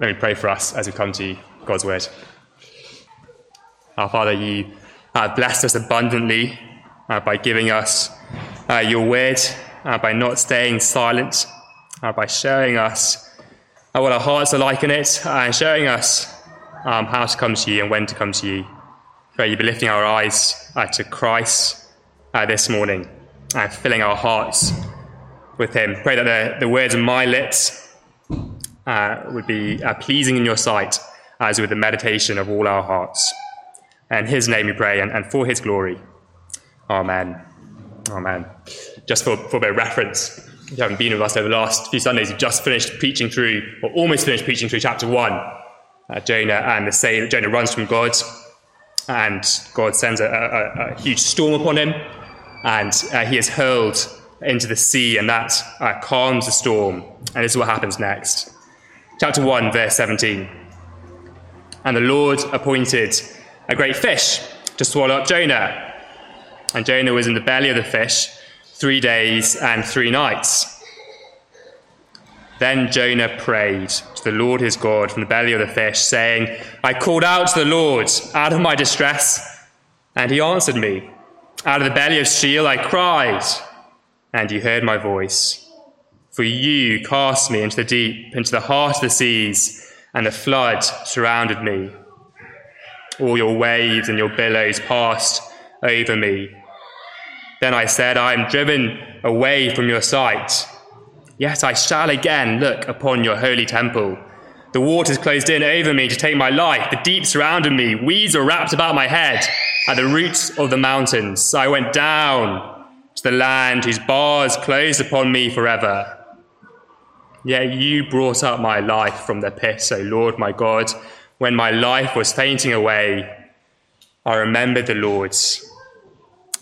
Let me pray for us as we come to God's word. Our Father, you have blessed us abundantly uh, by giving us uh, your word, uh, by not staying silent, uh, by showing us uh, what our hearts are like in it, uh, and showing us um, how to come to you and when to come to you. Pray you be lifting our eyes to Christ this morning and filling our hearts with him. Pray that the, the words of my lips uh, would be uh, pleasing in your sight, as with the meditation of all our hearts. And his name we pray, and, and for his glory. Amen. Amen. Just for, for a bit of reference, if you haven't been with us over the last few Sundays, we've just finished preaching through, or almost finished preaching through chapter 1. Uh, Jonah and the sailor, Jonah runs from God, and God sends a, a, a huge storm upon him, and uh, he is hurled into the sea, and that uh, calms the storm. And this is what happens next. Chapter 1, verse 17. And the Lord appointed a great fish to swallow up Jonah. And Jonah was in the belly of the fish three days and three nights. Then Jonah prayed to the Lord his God from the belly of the fish, saying, I called out to the Lord out of my distress, and he answered me. Out of the belly of Sheol I cried and you heard my voice. For you cast me into the deep, into the heart of the seas, and the flood surrounded me. All your waves and your billows passed over me. Then I said, I am driven away from your sight. Yet I shall again look upon your holy temple. The waters closed in over me to take my life. The deep surrounded me. Weeds were wrapped about my head. At the roots of the mountains, I went down to the land whose bars closed upon me forever. Yet you brought up my life from the pit, O Lord my God. When my life was fainting away, I remembered the Lord's,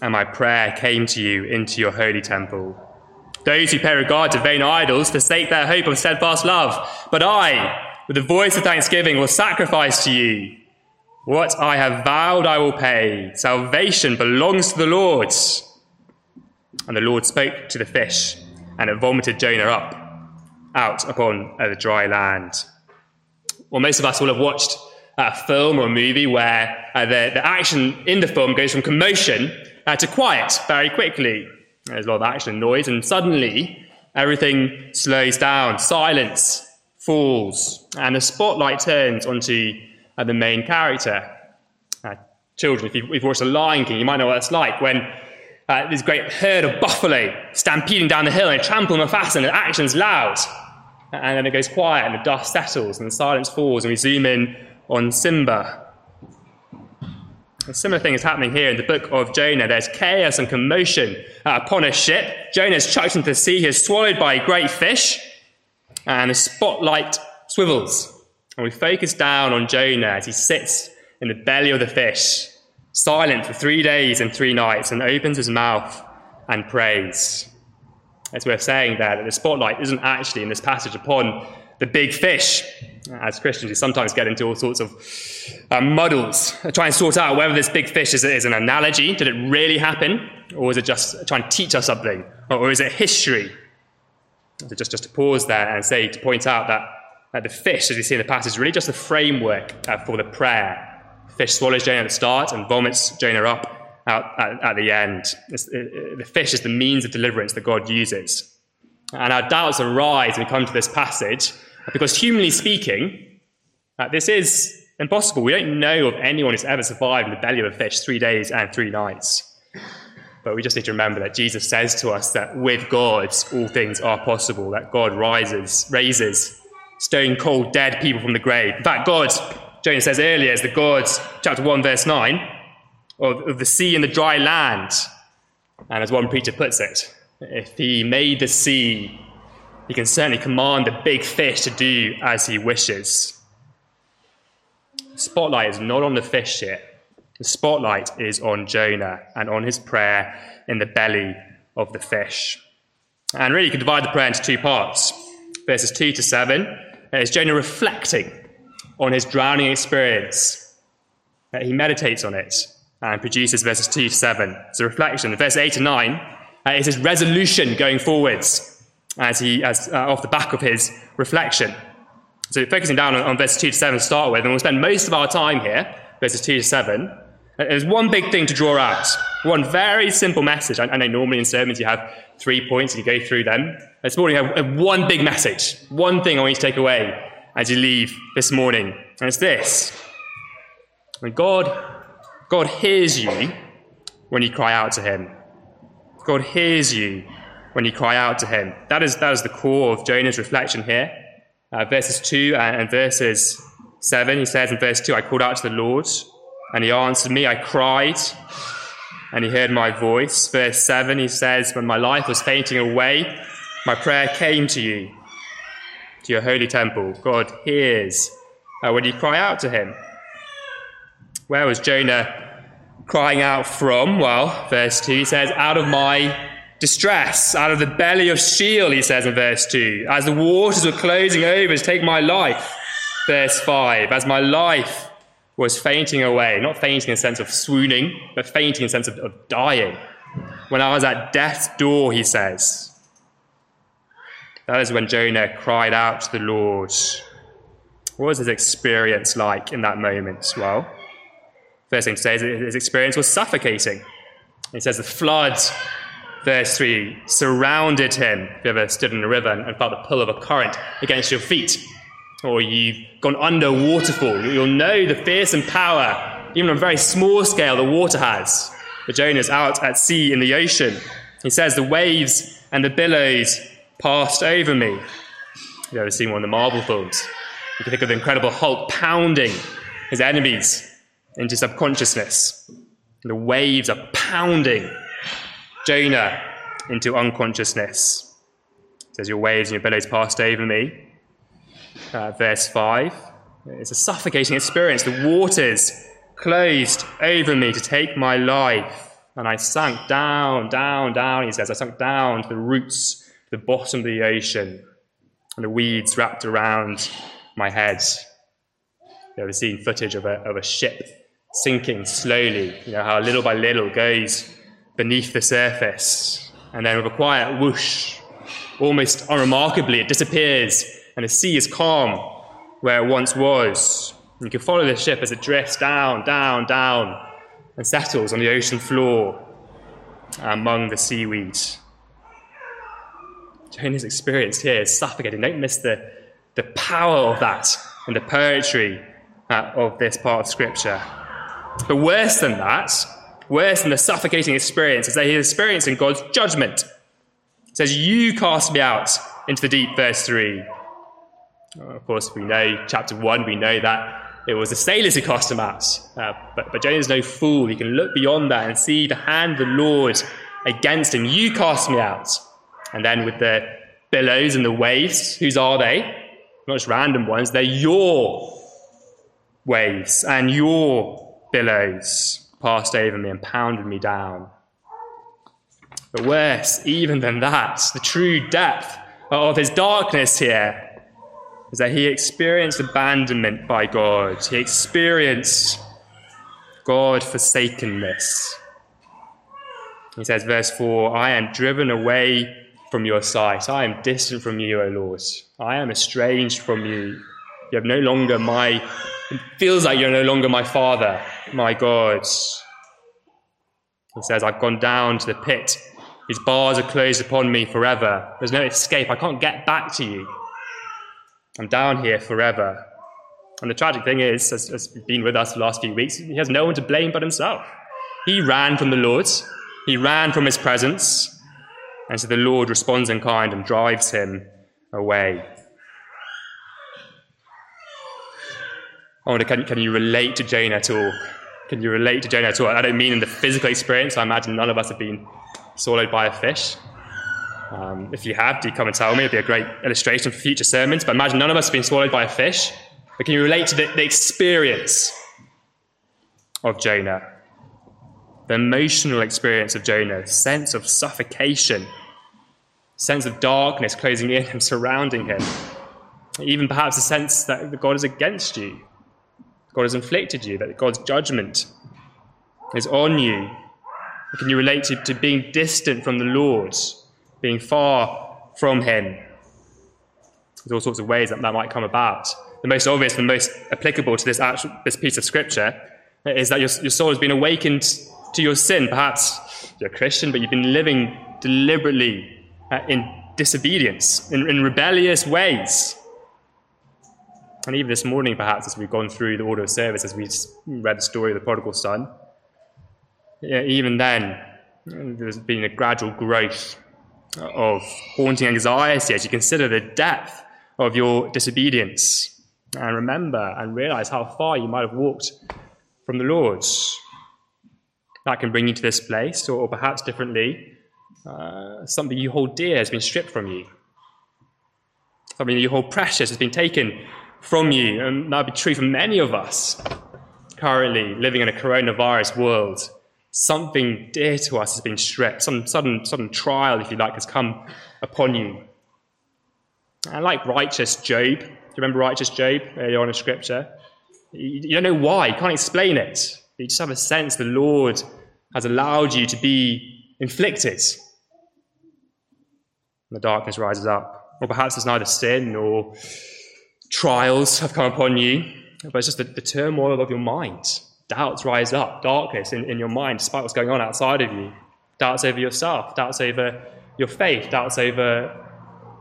and my prayer came to you into your holy temple. Those who pay regard to vain idols forsake their hope of steadfast love. But I, with a voice of thanksgiving, will sacrifice to you. What I have vowed I will pay. Salvation belongs to the Lord. And the Lord spoke to the fish, and it vomited Jonah up out upon uh, the dry land. Well, most of us will have watched a film or a movie where uh, the, the, action in the film goes from commotion uh, to quiet very quickly. There's a lot of action and noise, and suddenly everything slows down, silence falls, and the spotlight turns onto uh, the main character. Uh, children, if you've, if you've watched The Lion King, you might know what it's like when uh, this great herd of buffalo stampeding down the hill and trample Mufasa, and the action's loud. And then it goes quiet, and the dust settles, and the silence falls, and we zoom in on Simba. A similar thing is happening here in the book of Jonah. There's chaos and commotion upon a ship. Jonah is chucked into the sea. He is swallowed by a great fish, and the spotlight swivels. And we focus down on Jonah as he sits in the belly of the fish, silent for three days and three nights, and opens his mouth and prays. It's worth saying there that the spotlight isn't actually in this passage upon the big fish. As Christians, we sometimes get into all sorts of uh, muddles, try and sort out whether this big fish is, is, an analogy. Did it really happen? Or is it just trying to teach us something? Or, or is it history? So just, just to pause there and say, to point out that, that the fish, as we see in the passage, is really just the framework uh, for the prayer Fish swallows Jonah at the start and vomits Jonah up out at, at the end. It, the fish is the means of deliverance that God uses. And our doubts arise when we come to this passage because, humanly speaking, uh, this is impossible. We don't know of anyone who's ever survived in the belly of a fish three days and three nights. But we just need to remember that Jesus says to us that with God, all things are possible, that God rises, raises stone cold dead people from the grave. In fact, God Jonah says earlier is the God, chapter 1, verse 9, of, the sea and the dry land. And as one preacher puts it, if he made the sea, he can certainly command the big fish to do as he wishes. The spotlight is not on the fish here. The spotlight is on Jonah and on his prayer in the belly of the fish. And really, you can divide the prayer into two parts. Verses 2 to 7 is Jonah reflecting on his drowning experience. He meditates on it and produces verses 2 to 7. It's a reflection. Verse 8 and 9 uh, is his resolution going forwards as he, as, uh, off the back of his reflection. So focusing down on, on verses 2 to 7 to start with, and we'll spend most of our time here, verses 2 to 7. There's one big thing to draw out, one very simple message. I, I know normally in sermons you have three points and you go through them. This morning I have one big message, one thing I want you to take away as you leave this morning, and it's this. When God, God hears you when you cry out to Him. God hears you when you cry out to Him. That is, that is the core of Jonah's reflection here. Uh, verses 2 and, and verses 7, he says in verse 2, I called out to the Lord, and He answered me. I cried, and He heard my voice. Verse 7, he says, When my life was fainting away, my prayer came to you, to your holy temple. God hears uh, when you cry out to Him. Where was Jonah crying out from? Well, verse 2 he says, Out of my distress, out of the belly of Sheol, he says in verse 2, as the waters were closing over to take my life. Verse 5, as my life was fainting away, not fainting in a sense of swooning, but fainting in a sense of, of dying. When I was at death's door, he says. That is when Jonah cried out to the Lord. What was his experience like in that moment? Well, First thing to say is his experience was suffocating. He says the flood, verse 3, surrounded him. If you ever stood in a river and felt the pull of a current against your feet, or you've gone under a waterfall, you'll know the fearsome power, even on a very small scale, the water has. But Jonah's out at sea in the ocean. He says, The waves and the billows passed over me. You've ever seen one of the Marvel films? You can think of the Incredible Hulk pounding his enemies into subconsciousness. The waves are pounding Jonah into unconsciousness. It says, Your waves and your billows passed over me. Uh, verse 5. It's a suffocating experience. The waters closed over me to take my life. And I sank down, down, down, he says. I sunk down to the roots, to the bottom of the ocean. And the weeds wrapped around my head. You ever seen footage of a, of a ship sinking slowly, you know, how little by little goes beneath the surface. And then with a quiet whoosh, almost unremarkably, it disappears and the sea is calm where it once was. You can follow the ship as it drifts down, down, down, and settles on the ocean floor among the seaweed. Jonah's experience here is suffocating. Don't miss the, the power of that and the poetry uh, of this part of Scripture. But worse than that, worse than the suffocating experience, is that he's experiencing God's judgment. It says, You cast me out into the deep, verse 3. Of course, we know, chapter 1, we know that it was the sailors who cast him out. Uh, but, but Jonah is no fool. He can look beyond that and see the hand of the Lord against him. You cast me out. And then with the billows and the waves, whose are they? Not just random ones, they're your waves and your billows passed over me and pounded me down. But worse, even than that, the true depth of his darkness here is that he experienced abandonment by God. He experienced God forsakenness. He says, verse 4 I am driven away from your sight. I am distant from you, O Lord. I am estranged from you. You have no longer my, it feels like you're no longer my father my God. He says, I've gone down to the pit. His bars are closed upon me forever. There's no escape. I can't get back to you. I'm down here forever. And the tragic thing is, as, as been with us the last few weeks, he has no one to blame but himself. He ran from the Lord, he ran from his presence, and so the Lord responds in kind and drives him away. I wonder, can, can you relate to Jonah at all? Can you relate to Jonah at all? I don't mean in the physical experience. I imagine none of us have been swallowed by a fish. Um, if you have, do come and tell me. It'd be a great illustration for future sermons. But imagine none of us have been swallowed by a fish. But can you relate to the, the experience of Jonah? The emotional experience of Jonah, sense of suffocation, sense of darkness closing in and surrounding him. Even perhaps a sense that God is against you. God has inflicted you, that God's judgment is on you. Can you relate to, to being distant from the Lord, being far from Him? There's all sorts of ways that that might come about. The most obvious, the most applicable to this, actual, this piece of scripture is that your, your soul has been awakened to your sin. Perhaps you're a Christian, but you've been living deliberately uh, in disobedience, in, in rebellious ways. And even this morning, perhaps, as we've gone through the order of service, as we've read the story of the prodigal son, even then, there's been a gradual growth of haunting anxiety as you consider the depth of your disobedience. And remember and realize how far you might have walked from the Lord. That can bring you to this place, or, perhaps differently, uh, something you hold dear has been stripped from you. Something you hold precious has been taken from you. And that would be true for many of us currently living in a coronavirus world something dear to us has been stripped, some sudden, sudden trial, if you like, has come upon you. And like righteous Job, do you remember righteous Job earlier on in Scripture? You don't know why, you can't explain it. You just have a sense the Lord has allowed you to be inflicted. And the darkness rises up. Or perhaps it's neither sin or trials have come upon you, but it's just the, the turmoil of your mind doubts rise up, darkness in, in your mind, despite what's going on outside of you. Doubts over yourself, doubts over your faith, doubts over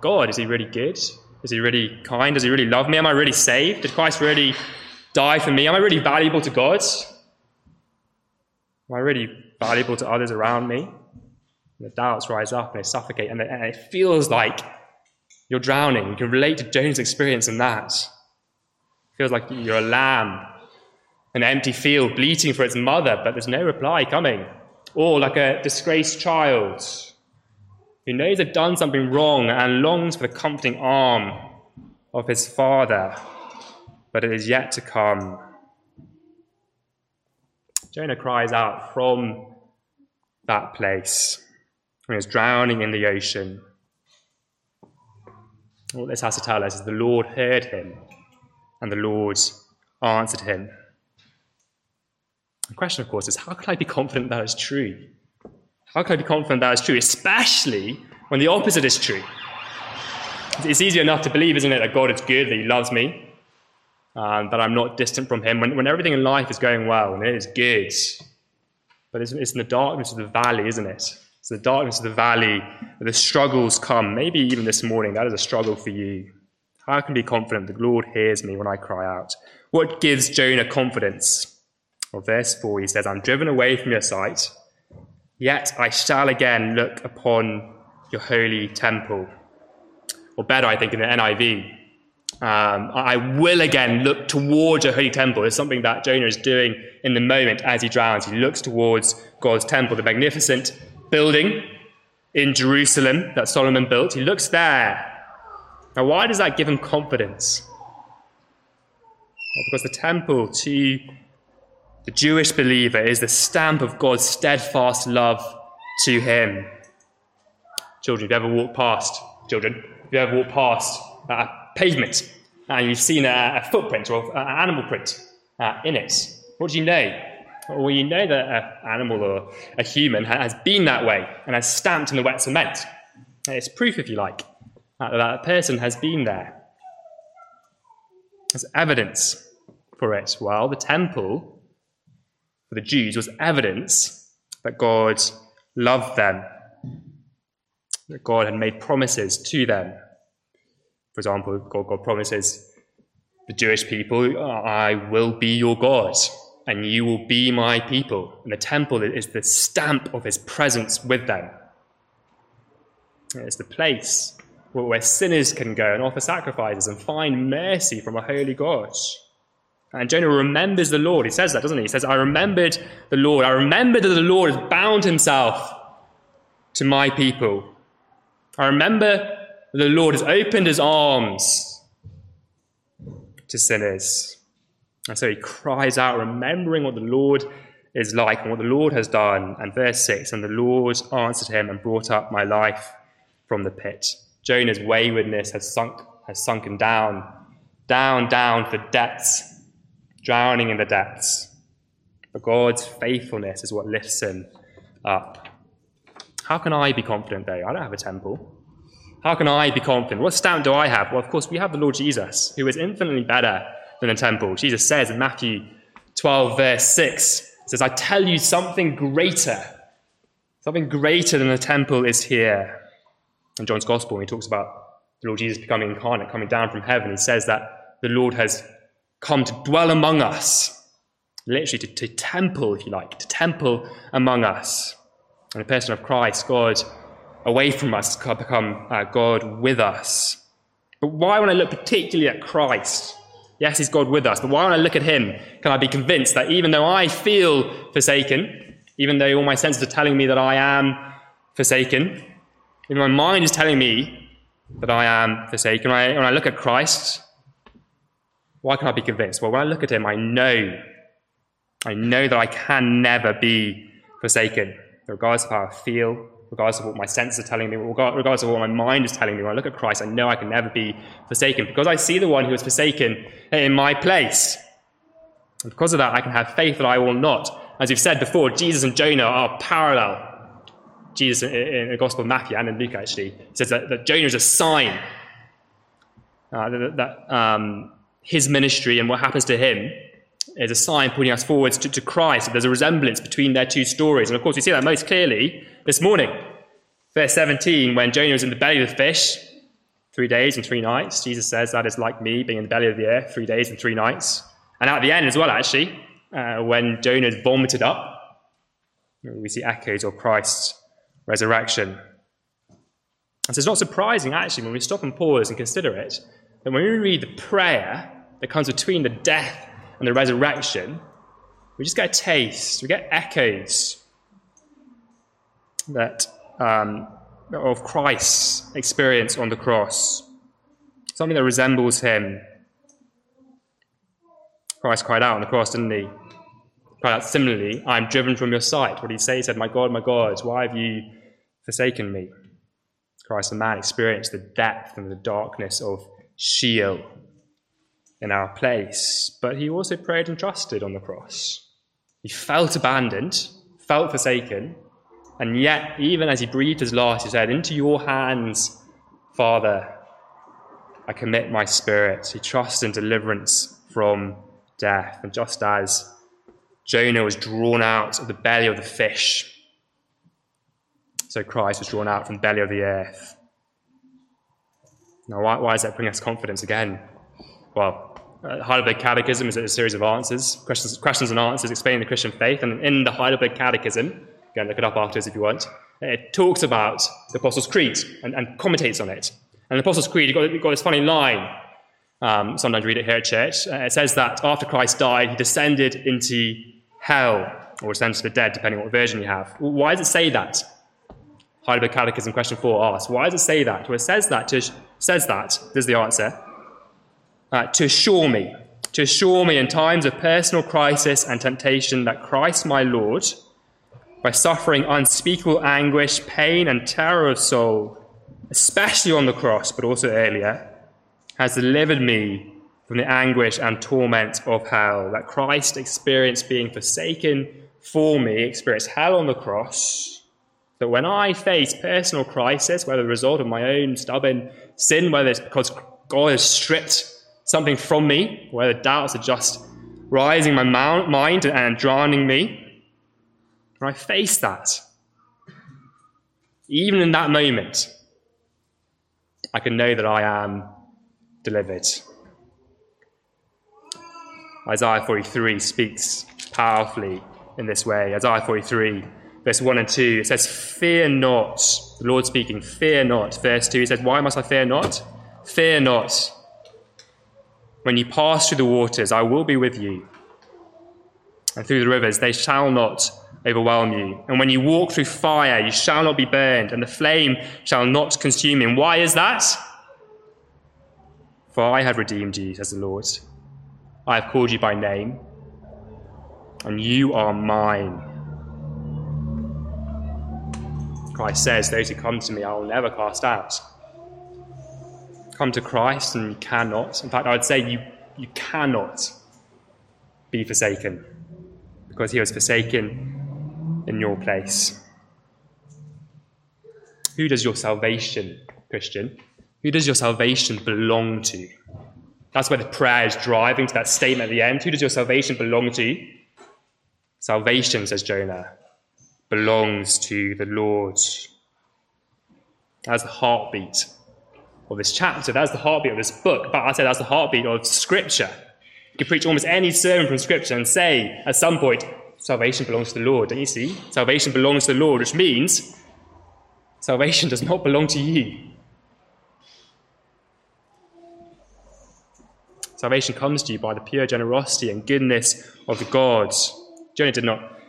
God. Is he really good? Is he really kind? Does he really love me? Am I really saved? Did Christ really die for me? Am I really valuable to God? Am I really valuable to others around me? And the doubts rise up and they suffocate, and it feels like you're drowning. You can relate to Jonah's experience in that. It feels like you're a lamb an empty field bleating for its mother, but there's no reply coming. Or like a disgraced child who knows they've done something wrong and longs for the comforting arm of his father, but it is yet to come. Jonah cries out from that place when he's drowning in the ocean. What this has to tell us is the Lord heard him and the Lord answered him. The question, of course, is how can I be confident that is true? How can I be confident that is true, especially when the opposite is true? It's easy enough to believe, isn't it, that God is good, that He loves me, and that I'm not distant from Him when, when everything in life is going well and it is good. But it's, it's in the darkness of the valley, isn't it? It's the darkness of the valley the struggles come. Maybe even this morning, that is a struggle for you. How can I be confident the Lord hears me when I cry out? What gives Jonah confidence? Well, verse 4, he says, I'm driven away from your sight, yet I shall again look upon your holy temple. Or better, I think, in the NIV, um, I will again look towards your holy temple. It's something that Jonah is doing in the moment as he drowns. He looks towards God's temple, the magnificent building in Jerusalem that Solomon built. He looks there. Now, why does that give him confidence? Well, because the temple to the Jewish believer is the stamp of God's steadfast love to him. Children, have you ever walked past, children, have you ever walked past a pavement and you've seen a, a footprint or an animal print uh, in it, what do you know? Well, you know that an animal or a human has been that way and has stamped in the wet cement. It's proof, if you like, that that person has been there. There's evidence for it. Well, the temple for the Jews was evidence that God loved them, that God had made promises to them. For example, God, God promises the Jewish people, I will be your God, and you will be my people. And the temple is the stamp of his presence with them. It's the place where sinners can go and offer sacrifices and find mercy from a holy God. And Jonah remembers the Lord. He says that, doesn't he? He says, I remembered the Lord. I remembered that the Lord has bound himself to my people. I remember that the Lord has opened his arms to sinners. And so he cries out, remembering what the Lord is like and what the Lord has done. And verse 6 And the Lord answered him and brought up my life from the pit. Jonah's waywardness has sunk, has sunken down, down, down for depths drowning in the depths. But God's faithfulness is what lifts him up. How can I be confident, though? I don't have a temple. How can I be confident? What stamp do I have? Well, of course, we have the Lord Jesus, who is infinitely better than the temple. Jesus says in Matthew 12, verse 6, says, I tell you something greater. Something greater than the temple is here. In John's Gospel, when he talks about the Lord Jesus becoming incarnate, coming down from heaven, he says that the Lord has come to dwell among us. Literally, to, to temple, if you like, to temple among us. And the person of Christ, God away from us, become uh, God with us. But why, when I look particularly at Christ, yes, He's God with us, but why, when I look at Him, can I be convinced that even though I feel forsaken, even though all my senses are telling me that I am forsaken, even my mind is telling me that I am forsaken, when I, when I look at Christ, why can I be convinced? Well, when I look at Him, I know, I know that I can never be forsaken, regardless of how I feel, regardless of what my senses are telling me, regardless of what my mind is telling me. When I look at Christ, I know I can never be forsaken because I see the one who was forsaken in my place. And because of that, I can have faith that I will not. As we've said before, Jesus and Jonah are parallel. Jesus in the Gospel of Matthew and in Luke actually says that, that Jonah is a sign uh, that, that um, his ministry and what happens to him is a sign pointing us forwards to, to Christ. There's a resemblance between their two stories. And of course, we see that most clearly this morning. Verse 17, when Jonah was in the belly of the fish, three days and three nights, Jesus says that is like me being in the belly of the earth, three days and three nights. And at the end as well, actually, uh, when Jonah is vomited up, we see echoes of Christ's resurrection. And so it's not surprising, actually, when we stop and pause and consider it, that when we read the prayer that comes between the death and the resurrection, we just get a taste, we get echoes that um, of Christ's experience on the cross, something that resembles him. Christ cried out on the cross, didn't he? Cried out similarly, I am driven from your sight. What did he say? He said, My God, my God, why have you forsaken me? Christ, the man, experienced the depth and the darkness of Sheol in our place, but he also prayed and trusted on the cross. He felt abandoned, felt forsaken, and yet, even as he breathed his last, he said, Into your hands, Father, I commit my spirit. He trusts in deliverance from death. And just as Jonah was drawn out of the belly of the fish, so Christ was drawn out from the belly of the earth. Now, why, why does that bring us confidence again? Well, uh, Heidelberg Catechism is a series of answers, questions, questions and answers explaining the Christian faith. And in the Heidelberg Catechism, Again, look it up afterwards if you want. It talks about the Apostles' Creed and, and commentates on it. And the Apostles' Creed, you've got, you've got this funny line. Um, sometimes read it here at church. Uh, it says that after Christ died, he descended into hell, or descended to the dead, depending on what version you have. Why does it say that? Heidelberg Catechism, question four asks, why does it say that? Well, it says that, to, says that, there's the answer, uh, to assure me, to assure me in times of personal crisis and temptation that Christ my Lord, by suffering unspeakable anguish, pain, and terror of soul, especially on the cross, but also earlier, has delivered me from the anguish and torment of hell. That Christ experienced being forsaken for me, experienced hell on the cross. That when I face personal crisis, whether the result of my own stubborn sin, whether it's because God has stripped something from me, where the doubts are just rising my mind and drowning me, when I face that, even in that moment, I can know that I am delivered. Isaiah 43 speaks powerfully in this way. Isaiah 43, verse 1 and 2, it says, Fear not. The Lord speaking, fear not. Verse 2, he says, Why must I fear not? Fear not. When you pass through the waters, I will be with you. And through the rivers, they shall not overwhelm you. And when you walk through fire, you shall not be burned, and the flame shall not consume you. Why is that? For I have redeemed you, says the Lord. I have called you by name, and you are mine. Christ says, Those who come to me, I will never cast out. Come to Christ, and you cannot. In fact, I would say you, you cannot be forsaken because he was forsaken in your place? Who does your salvation Christian? Who does your salvation belong to? That's where the prayer is driving to that statement at the end. Who does your salvation belong to? Salvation, says Jonah, belongs to the Lord. That's the heartbeat of this chapter. That's the heartbeat of this book. But I said that's the heartbeat of Scripture. You can preach almost any sermon from Scripture and say at some point, salvation belongs to the Lord. Don't you see? Salvation belongs to the Lord, which means salvation does not belong to you. Salvation comes to you by the pure generosity and goodness of the gods. Jonah did not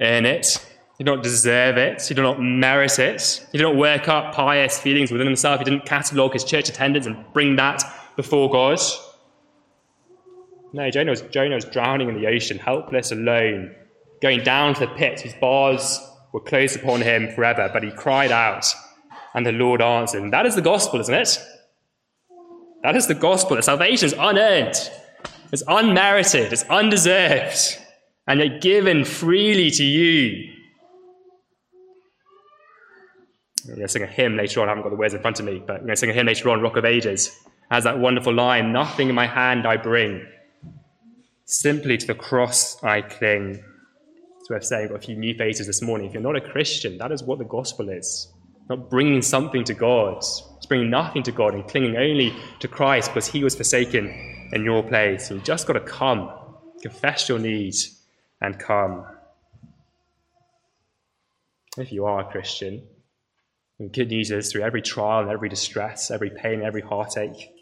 earn it. Did not deserve it. He did not merit it. Did not work up pious feelings within himself. He didn't catalogue his church attendance and bring that before God. No, Jonah was, Jonah was drowning in the ocean, helpless, alone, going down to the pit His bars were closed upon him forever. But he cried out, and the Lord answered. And that is the gospel, isn't it? That is the gospel. Salvation is unearned, it's unmerited, it's undeserved, and yet given freely to you. I'm going to sing a hymn later on. I haven't got the words in front of me, but I'm going to sing a hymn later on, Rock of Ages. Has that wonderful line, Nothing in my hand I bring, simply to the cross I cling. It's worth saying, I've got a few new faces this morning. If you're not a Christian, that is what the gospel is. Not bringing something to God, it's bringing nothing to God and clinging only to Christ because he was forsaken in your place. You've just got to come, confess your needs, and come. If you are a Christian, the good news is through every trial and every distress, every pain, every heartache,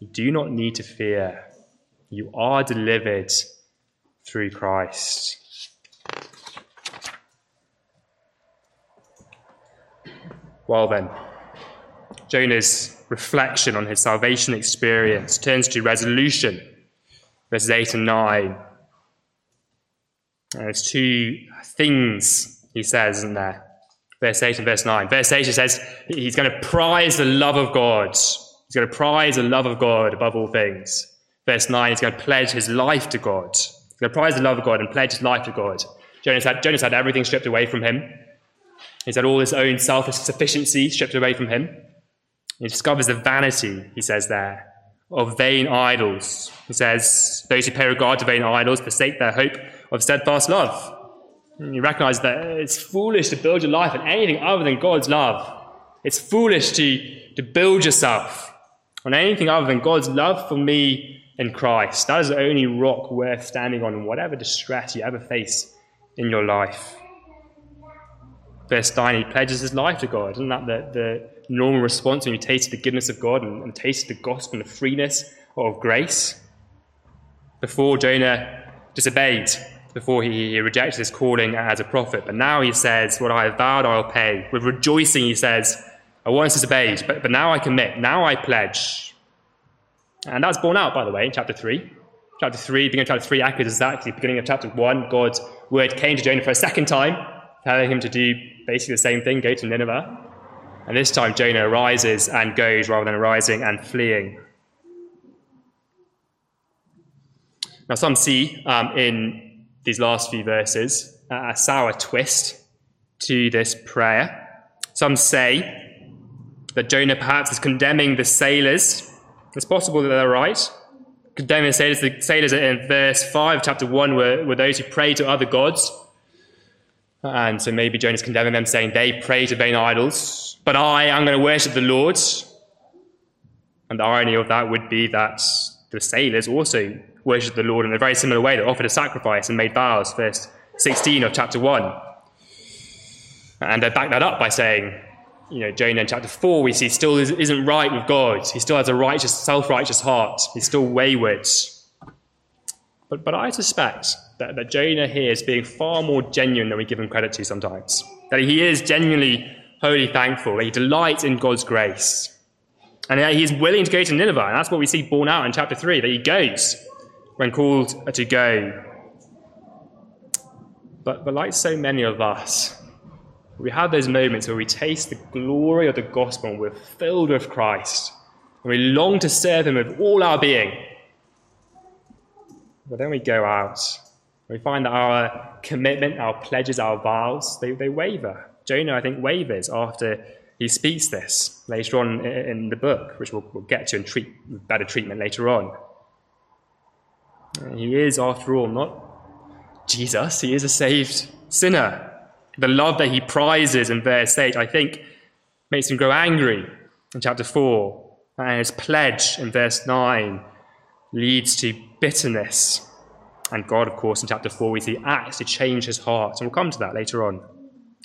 you do not need to fear. You are delivered through Christ. Well, then, Jonah's reflection on his salvation experience turns to resolution, verses 8 and 9. there's two things he says, isn't there? Verse 8 and verse 9. Verse 8 says he's going to prize the love of God. He's going to prize the love of God above all things. Verse 9, he's going to pledge his life to God. He's going to prize the love of God and pledge his life to God. Jonah's had, Jonah's had everything stripped away from him. He's had all his own selfish sufficiency stripped away from him. He discovers the vanity, he says there, of vain idols. He says, Those who pay regard to vain idols forsake their hope of steadfast love. And you recognize that it's foolish to build your life on anything other than God's love. It's foolish to, to build yourself on anything other than God's love for me in Christ. That is the only rock worth standing on in whatever distress you ever face in your life. Verse 9, he pledges his life to God. Isn't that the, the normal response when you taste the goodness of God and, and taste the gospel and the freeness of grace? Before Jonah disobeyed, before he, he rejected his calling as a prophet. But now he says, What I have vowed, I will pay. With rejoicing, he says, I once disobeyed, but, but now I commit. Now I pledge. And that's borne out, by the way, in chapter 3. Chapter 3, beginning of chapter 3 echoes exactly beginning of chapter 1. God's word came to Jonah for a second time, telling him to do basically the same thing, go to Nineveh. And this time Jonah arises and goes rather than arising and fleeing. Now, some see um, in these last few verses uh, a sour twist to this prayer. Some say that Jonah perhaps is condemning the sailors. It's possible that they're right. Condemning the sailors, the sailors in verse 5, chapter 1, were, were those who pray to other gods. And so maybe Jonah's condemning them, saying they pray to vain idols, but I am going to worship the Lord. And the irony of that would be that the sailors also worshipped the Lord in a very similar way. They offered a sacrifice and made vows, verse 16 of chapter 1. And they back that up by saying, you know, Jonah in chapter 4, we see still isn't right with God. He still has a righteous, self righteous heart. He's still wayward. But, but I suspect that, that Jonah here is being far more genuine than we give him credit to sometimes. That he is genuinely wholly thankful, that he delights in God's grace. And that he willing to go to Nineveh. And that's what we see borne out in chapter 3, that he goes when called to go. But, but like so many of us, we have those moments where we taste the glory of the gospel and we're filled with Christ. And we long to serve him with all our being. But then we go out we find that our commitment, our pledges, our vows, they, they waver. Jonah, I think, wavers after he speaks this later on in the book, which we'll, we'll get to and treat better treatment later on. He is, after all, not Jesus, he is a saved sinner. The love that he prizes in verse 8, I think, makes him grow angry in chapter 4. And his pledge in verse 9 leads to bitterness. And God, of course, in chapter 4, we see acts to change his heart. And we'll come to that later on.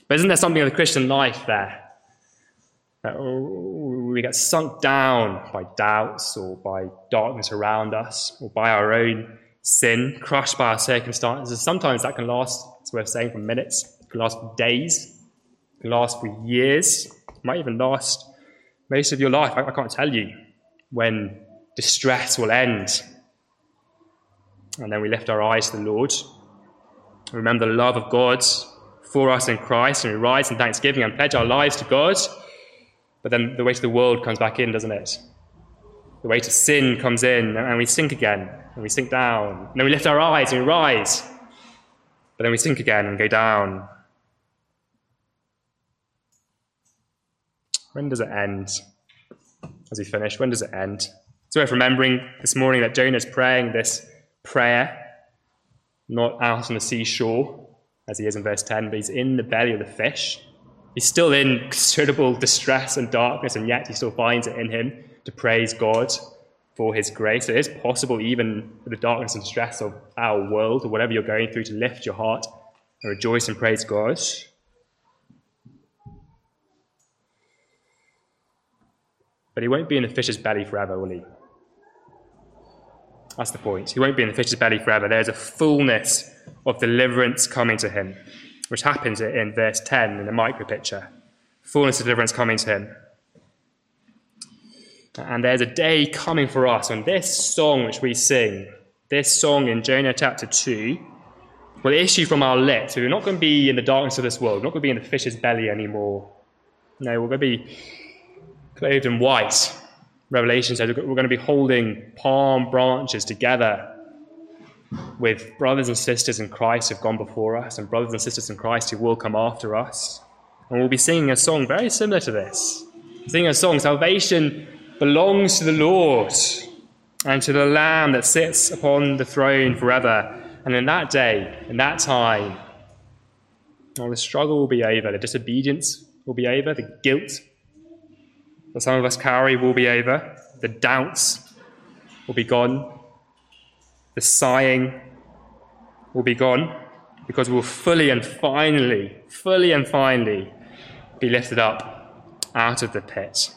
But isn't there something of the Christian life there? That oh, we get sunk down by doubts or by darkness around us or by our own sin, crushed by our circumstances. Sometimes that can last, it's worth saying, for minutes, it can last for days, it can last for years, it might even last most of your life. I, I can't tell you when distress will end. And then we lift our eyes to the Lord. Remember the love of God for us in Christ, and we rise in thanksgiving and pledge our lives to God. But then the weight of the world comes back in, doesn't it? The weight of sin comes in, and we sink again, and we sink down. And then we lift our eyes and we rise. But then we sink again and go down. When does it end? As we finish, when does it end? It's worth remembering this morning that Jonah is praying this prayer, not out on the seashore, as he is in verse 10, but he's in the belly of the fish. He's still in considerable distress and darkness, and yet he still finds it in him to praise God for his grace. It is possible, even for the darkness and stress of our world, or whatever you're going through, to lift your heart and rejoice and praise God. But he won't be in the fish's belly forever, will he? That's the point. He won't be in the fish's belly forever. There's a fullness of deliverance coming to him which happens in verse 10 in the micro picture. Fullness of deliverance coming to him. And there's a day coming for us when this song which we sing, this song in Jonah chapter 2, will issue from our lips. We're not going to be in the darkness of this world. We're not going to be in the fish's belly anymore. No, we're going to be clothed in white. Revelation says we're going to be holding palm branches together with brothers and sisters in Christ who've gone before us and brothers and sisters in Christ who will come after us. And we'll be singing a song very similar to this. Singing a song, Salvation belongs to the Lord and to the Lamb that sits upon the throne forever. And in that day, in that time, all the struggle will be over, the disobedience will be over, the guilt that some of us carry will be over, the doubts will be gone, the sighing will be gone because we will fully and finally, fully and finally be lifted up out of the pit.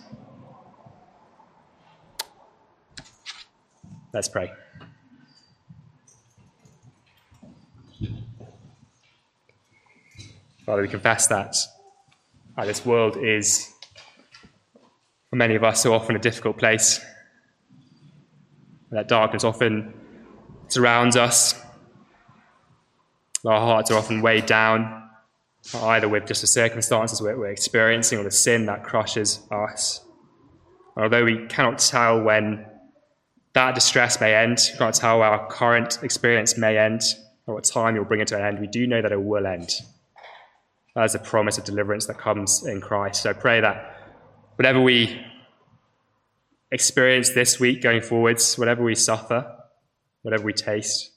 Let's pray. Father, we confess that uh, this world is, for many of us, so often a difficult place. That darkness often surrounds us. Our hearts are often weighed down, either with just the circumstances we're experiencing or the sin that crushes us. And Although we cannot tell when that distress may end, we cannot tell our current experience may end, or what time you'll bring it to an end, we do know that it will end. That is a promise of deliverance that comes in Christ. So I pray that whatever we experience this week going forwards, whatever we suffer, whatever we taste.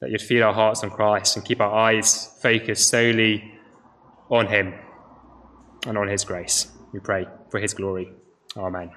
That you'd feed our hearts on Christ and keep our eyes focused solely on Him and on His grace. We pray for His glory. Amen.